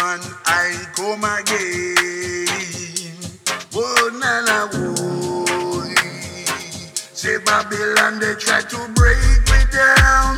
man, I come again. Say Babylon, they try to break me down.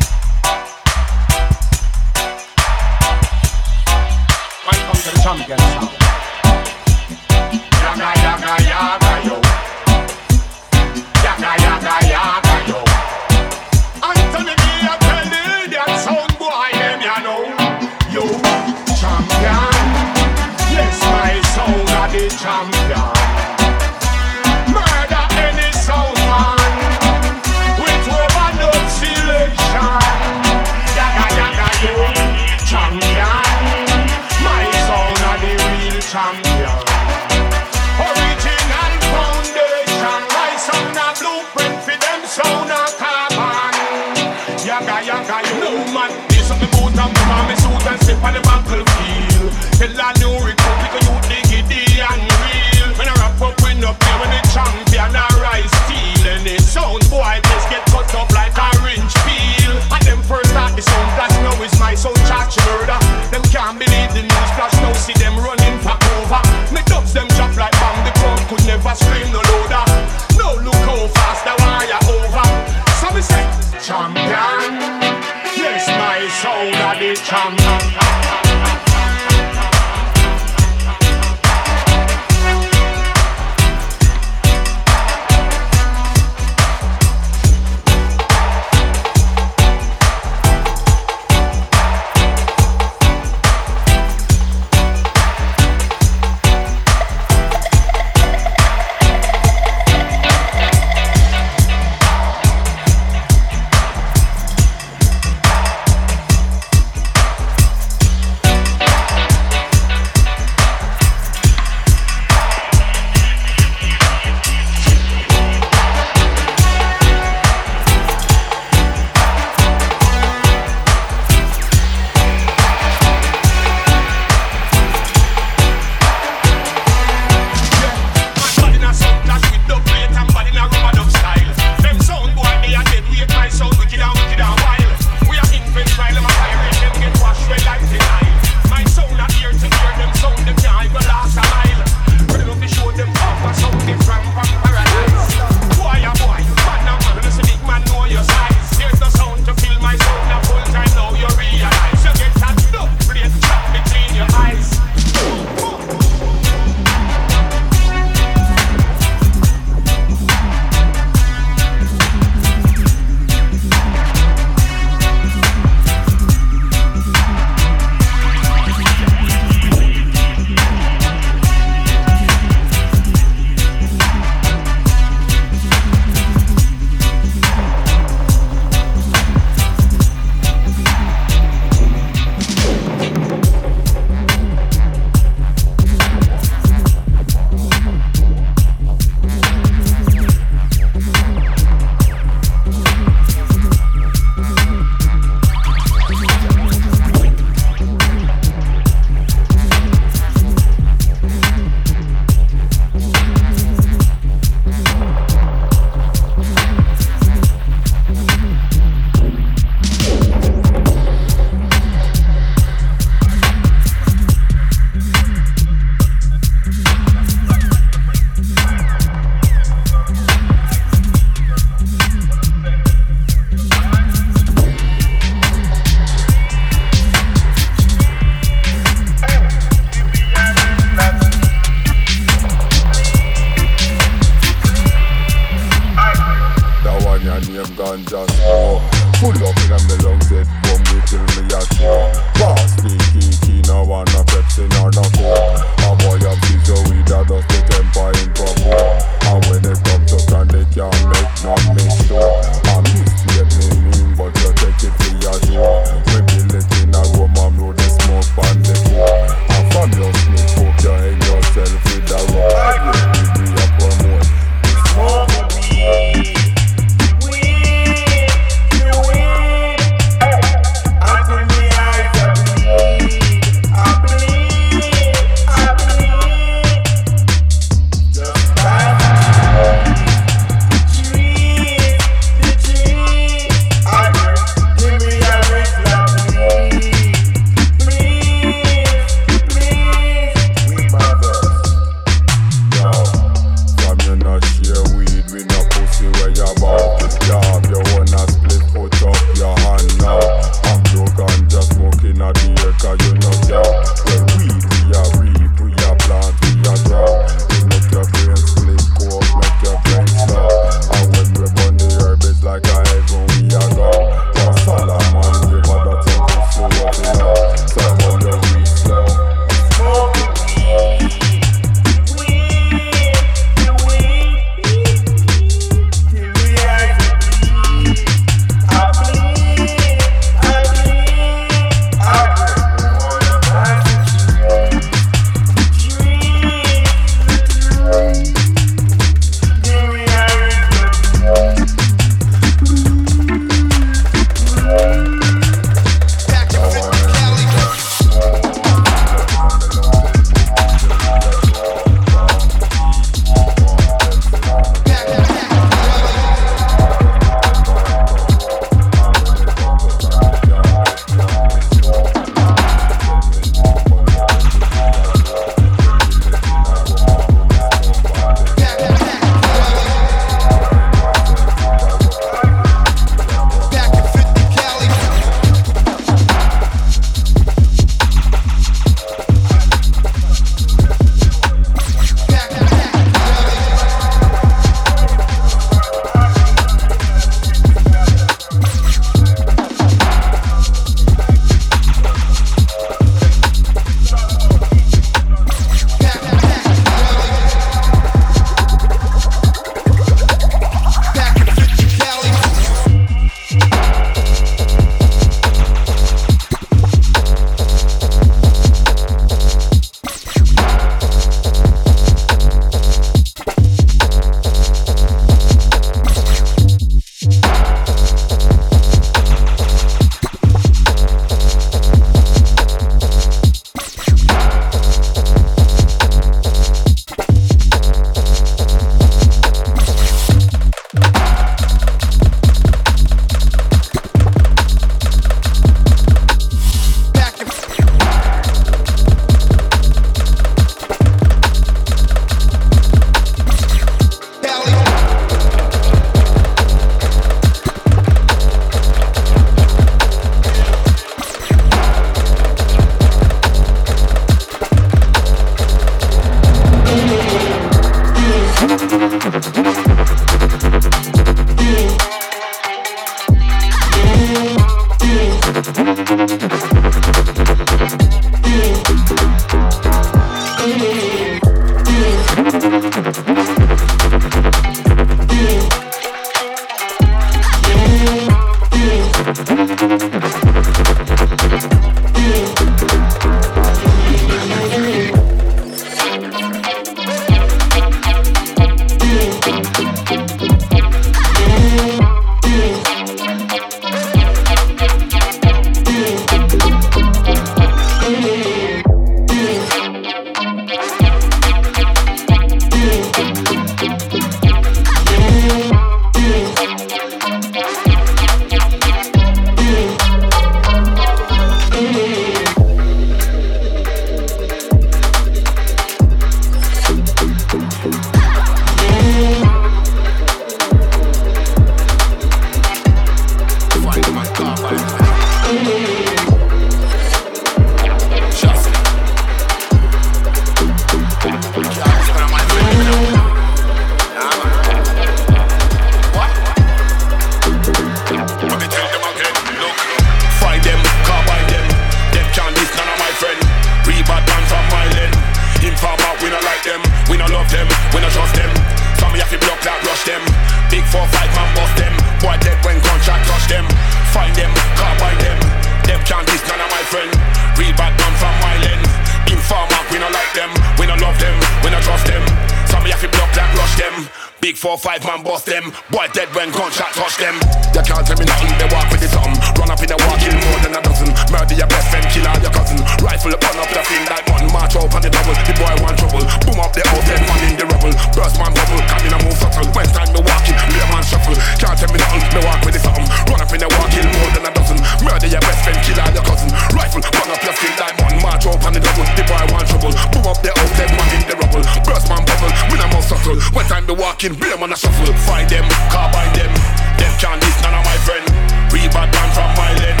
Double. The boy want trouble. Boom up the house, then man in the rubble. Burst man bubble, come in a move subtle. When time me walking, me a man shuffle. Can't tell me nothing. Me walk with the something. Run up in a walk, kill more than a dozen. Murder your best friend, kill all your cousin. Rifle, run up your thing like one. March out on the double. The boy want trouble. Boom up the house, then man in the rubble. Burst man bubble, me a move subtle. When time me walking, be a man a shuffle. Find them, carbine them. Them can't this none of my friend. Real bad man from my land.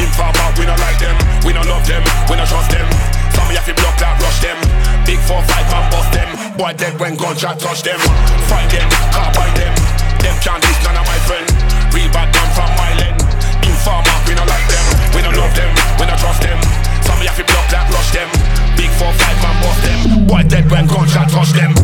Informer, we not like them. We not love them. We not trust them. Some have to block that, rush them. Big four five and bust them. Boy dead when gunshot touch them. Find them, carbine them. Them can't this none of my friend. Real bad man from my land. Informer, we not like them. We don't love them. We not trust them. Some have to block that, rush them. Big four five man bust them. Boy dead when gunshot touch them.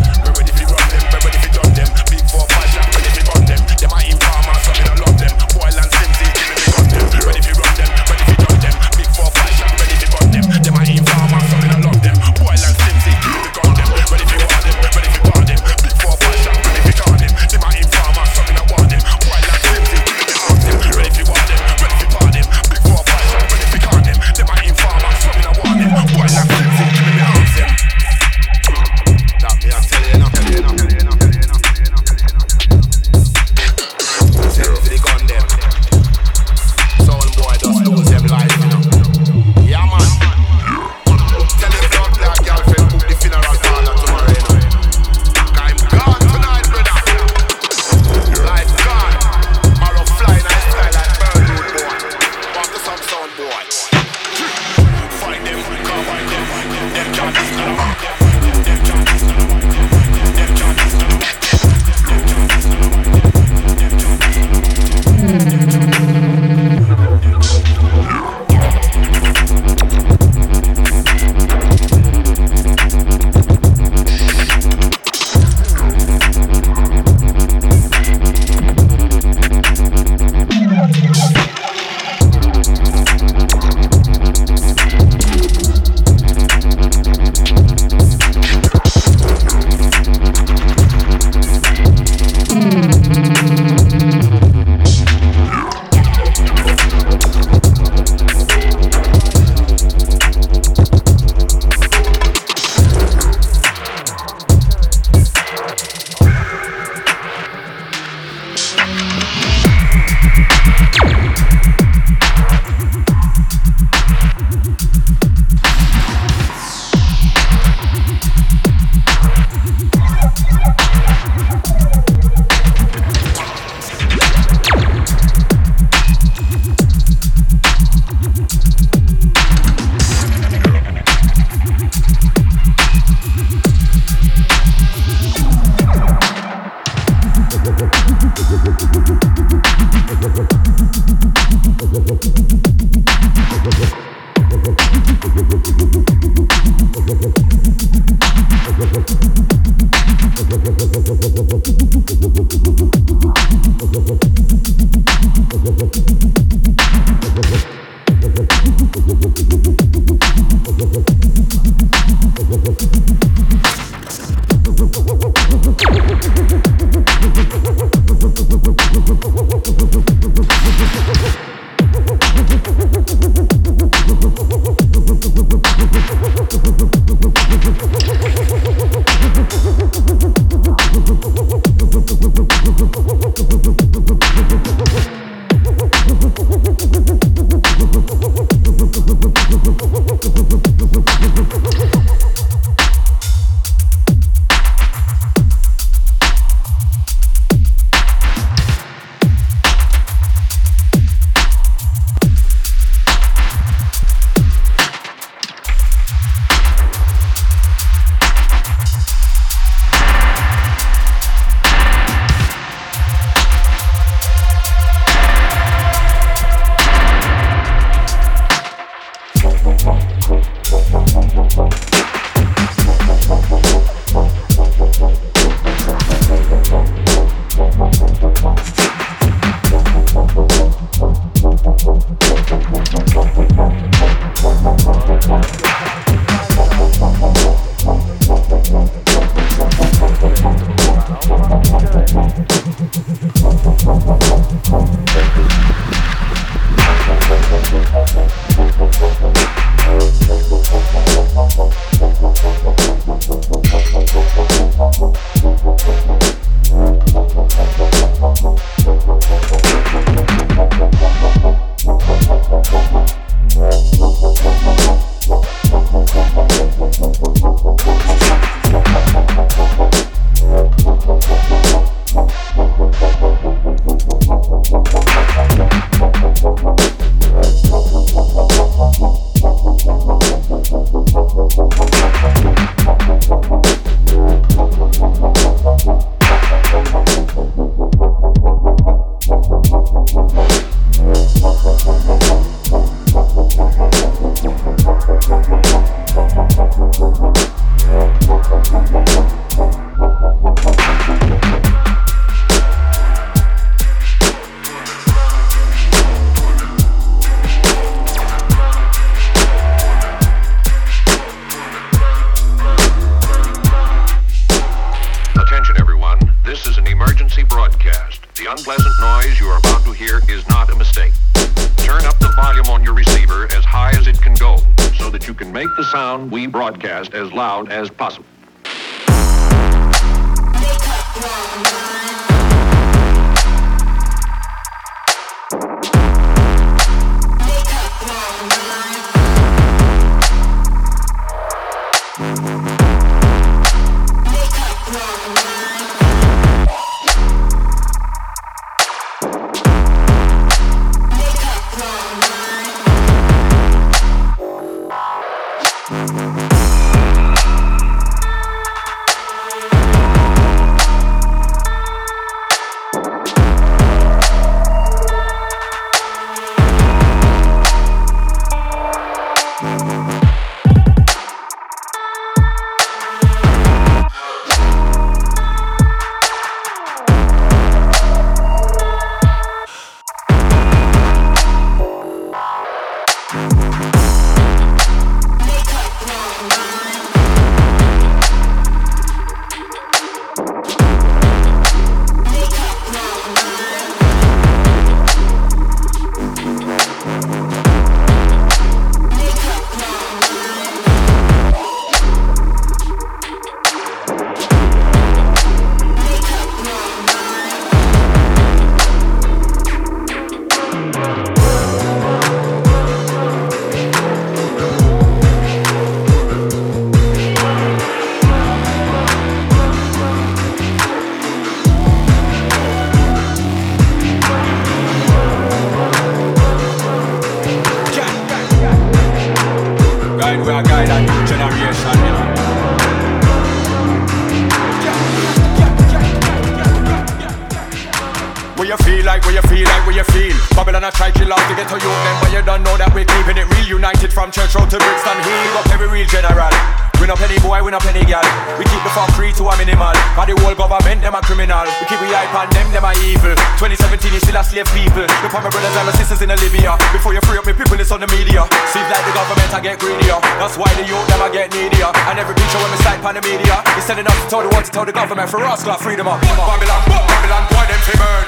we penny gal. We keep the factory to a minimal. But the whole government, them a criminal. We keep we eye on them, them a evil. 2017, you still a slave people. Look at my brothers and my sisters in Libya. Before you free up me people, it's on the media. Seems like the government I get greedier. That's why the youth never get needier. And every picture when we sight on the media, it's sending us to tell the world to tell the government for us, got freedom up. Babylon, Babylon, why them fi burn?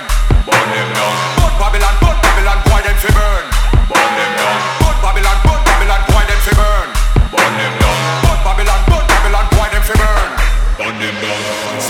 Burn them down. Babylon, Babylon, why them fi burn?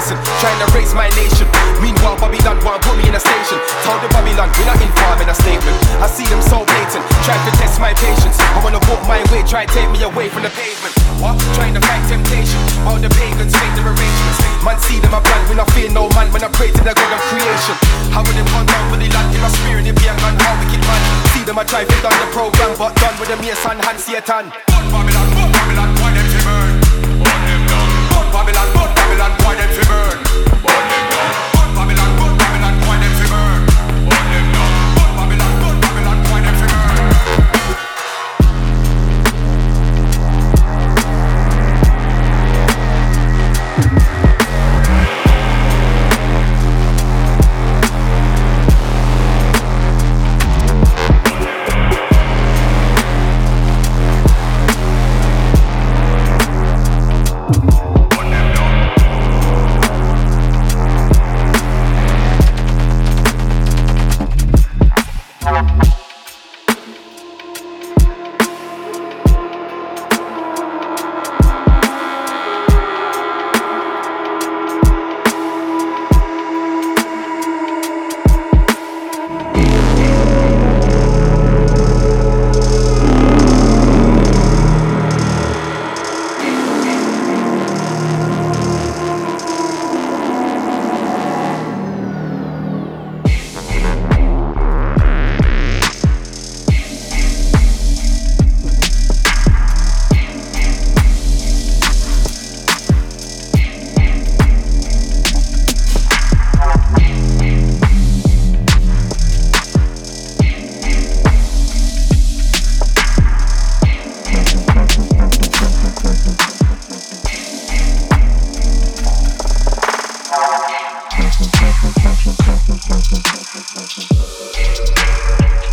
complacent. Trying to raise my nation. Meanwhile, Babylon want put me in a station. Told the Babylon we're not informing a statement. I see them so blatant. Trying to test my patience. I wanna walk my way. Try to take me away from the pavement. What? Trying to fight temptation. All the pagans make their arrangements. Man, see them a plan. We not fear no man. When I pray to the God of creation. How would them come down with the land in my spirit? Be a gun. How wicked man. See them a try to done the program, but done with them yes and hand Satan. Babylon, Babylon, why them to burn? Babylon, Babylon, why them to burn? Burn Thank you.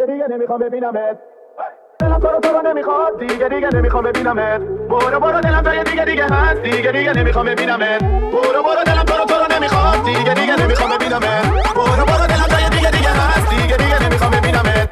دیگه دیگه نمی‌خوام ببینمت. دلم تو رو تو نمی‌خواد. دیگه دیگه نمی‌خوام ببینمت. برو برو دلم جای دیگه دیگه هست. دیگه دیگه نمی‌خوام ببینمت. برو برو دلم تو رو تو رو نمی‌خواد. دیگه دیگه نمی‌خوام ببینمت. برو برو دلم جای دیگه دیگه هست. دیگه دیگه نمی‌خوام ببینمت.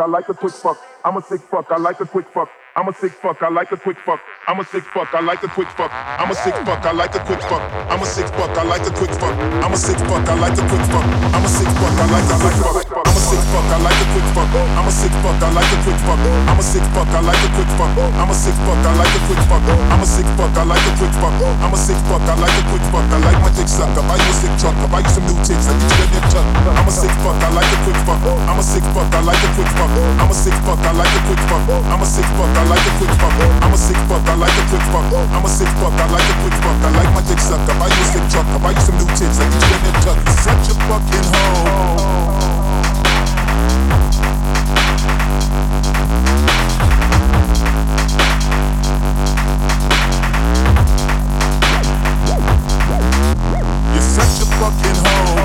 I like a quick fuck. I'm a sick fuck, I like a quick fuck. I'm a sick fuck, I like a quick fuck. I'm a sick fuck, I like a quick fuck. I'm a sick fuck, I like a quick fuck. I'm a sick fuck, I like a quick fuck. I'm a sick fuck, I like a quick fuck. I'm a sick fuck, I like a quick fuck. I'm a sick fuck, I like a quick fuck. I'm a sick fuck, I like a quick fuck. I'm a sick fuck, I like a quick fuck. I'm a sick fuck, I like a quick fuck. I'm a sick fuck, I like a quick fuck. I'm a sick fuck, I like a quick fuck. I like my dick sucked. I buy you a sick truck. I buy you some new tits. I get you a new truck. I'm a sick fuck, I like a quick fuck. I'm a sick fuck, I like quick fuck. I'm a sick fuck, I like a quick fuck. I'm a sick fuck, I like a quick fuck. I'm a sick fuck, I like a quick fuck. I'm a sick fuck, I like a quick fuck. I like my dick sucked. I buy you a sick truck. I buy you some new tits. I get you truck. You're such a fucking hoe. You're such a fucking hoe.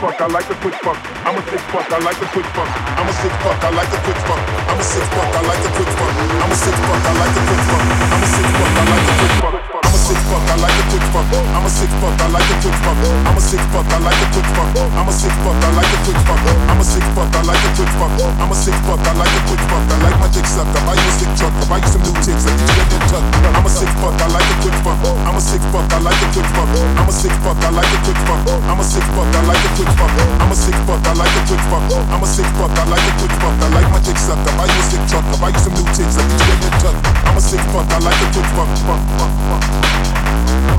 Fuck, I like a quick fuck. I'm a sick fuck, I like a quick fuck. I'm a sick fuck, I like a quick fuck. I'm a sick fuck, I like a quick fuck. I'm a sick fuck, I like a quick fuck. I'm a sick fuck, I like a quick fuck. I'm a sick fuck, I like a quick fuck. I'm a sick fuck, I like a quick fuck. I'm a sick fuck, I like a quick fuck. I'm a sick fuck, I like a quick fuck. I'm a sick fuck, I like a quick fuck. I like my dick sucked. I buy you a sick truck. I buy you some new tits. I get you new truck. I'm a sick fuck, I like a quick fuck. I'm a sick fuck, I like a quick fuck. I'm a sick fuck, I like a quick fuck. I'm a sick fuck, I like a quick fuck. I'm a sick fuck, I like a quick fuck. I'm a sick fuck, I like a quick fuck. I like my dick sucked. I buy you a sick truck. I buy you some new tits. I get you new truck. I'm a sick fuck, I like a quick fuck. Fuck, fuck, fuck.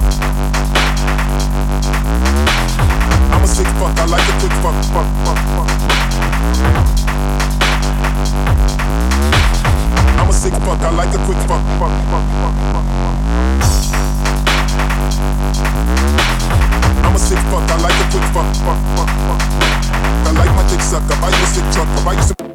I'm a sick fuck, I like a quick fuck. Fuck, fuck, fuck. I'm a sick fuck, I like a quick fuck. I'm a sick fuck, I like a quick fuck. I like my dick sucked. I a sick truck. I buy you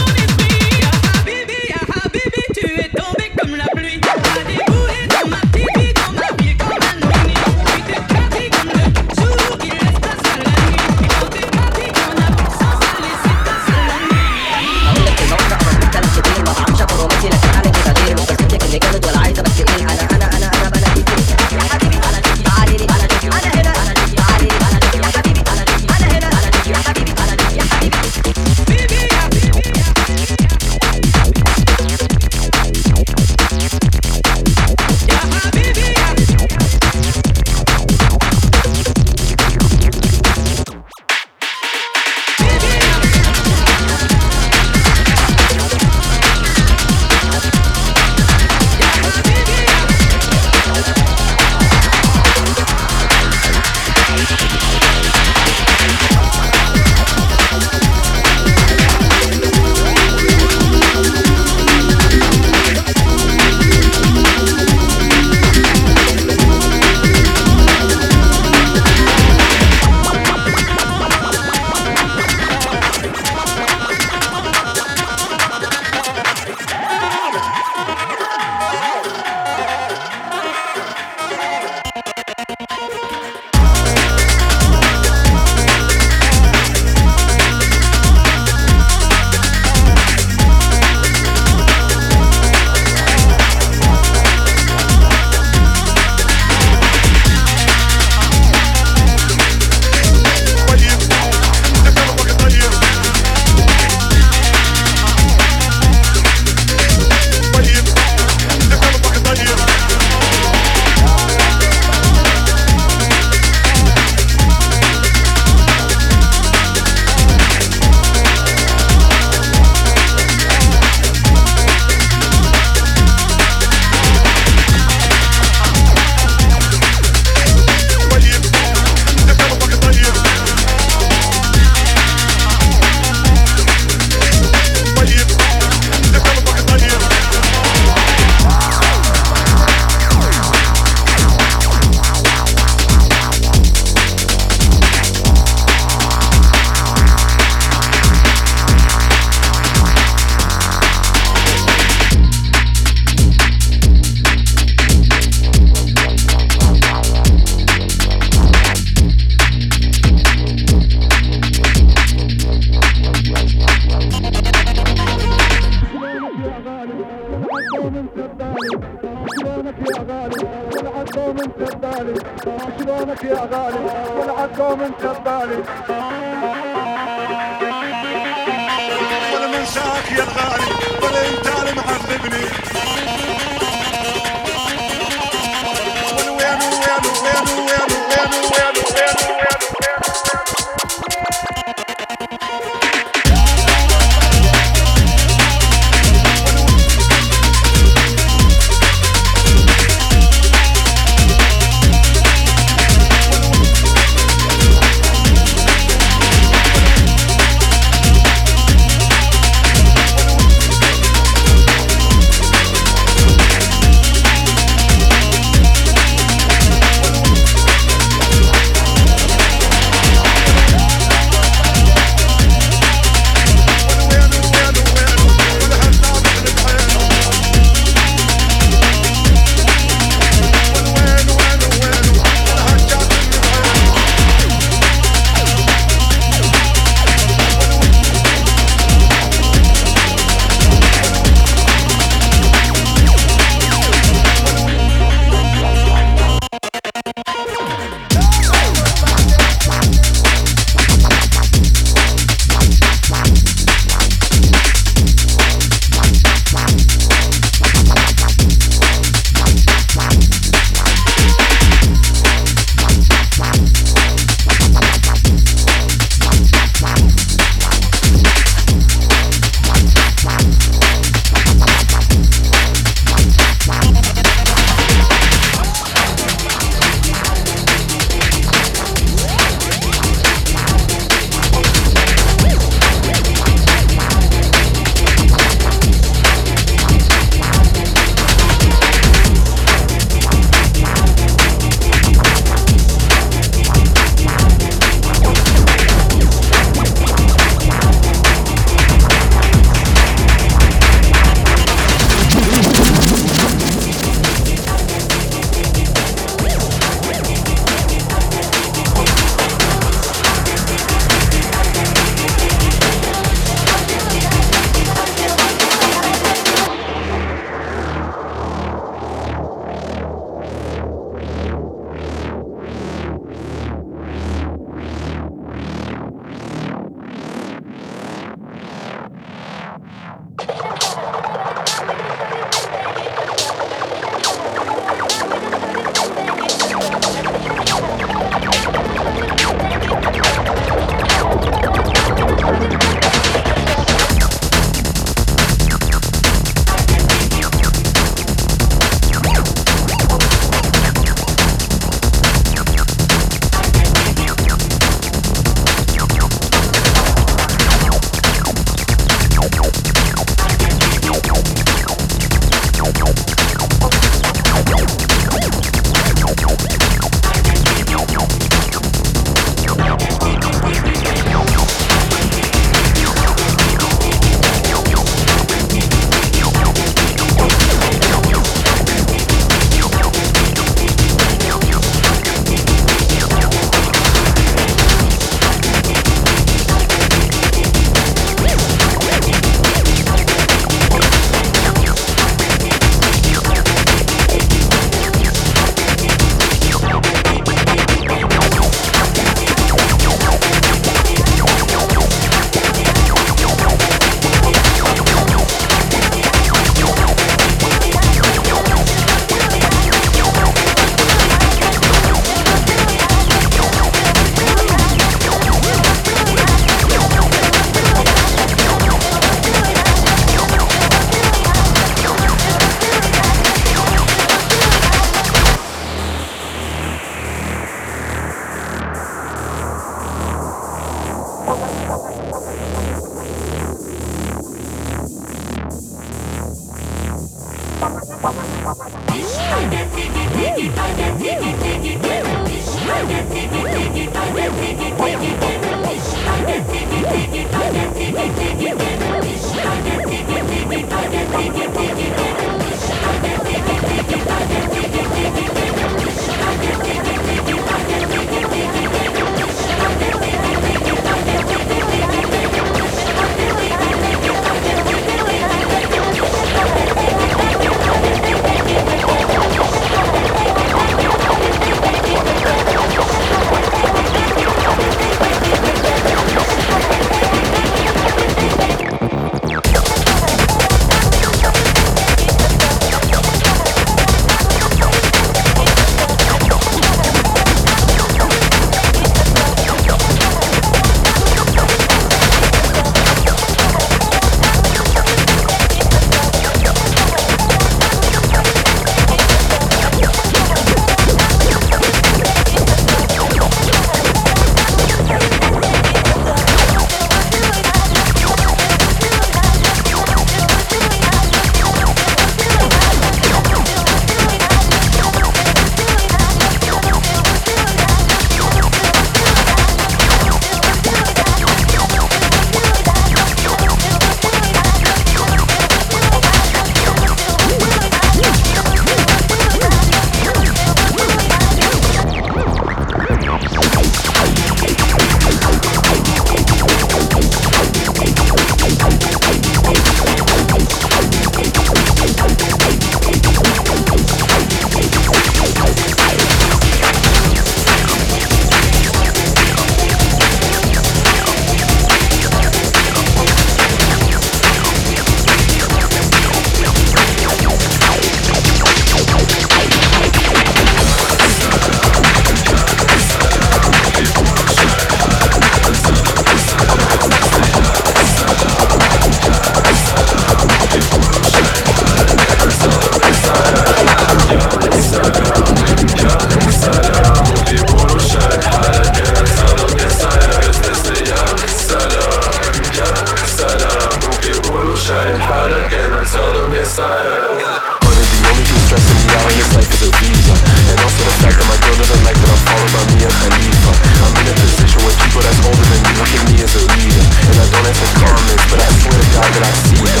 that I see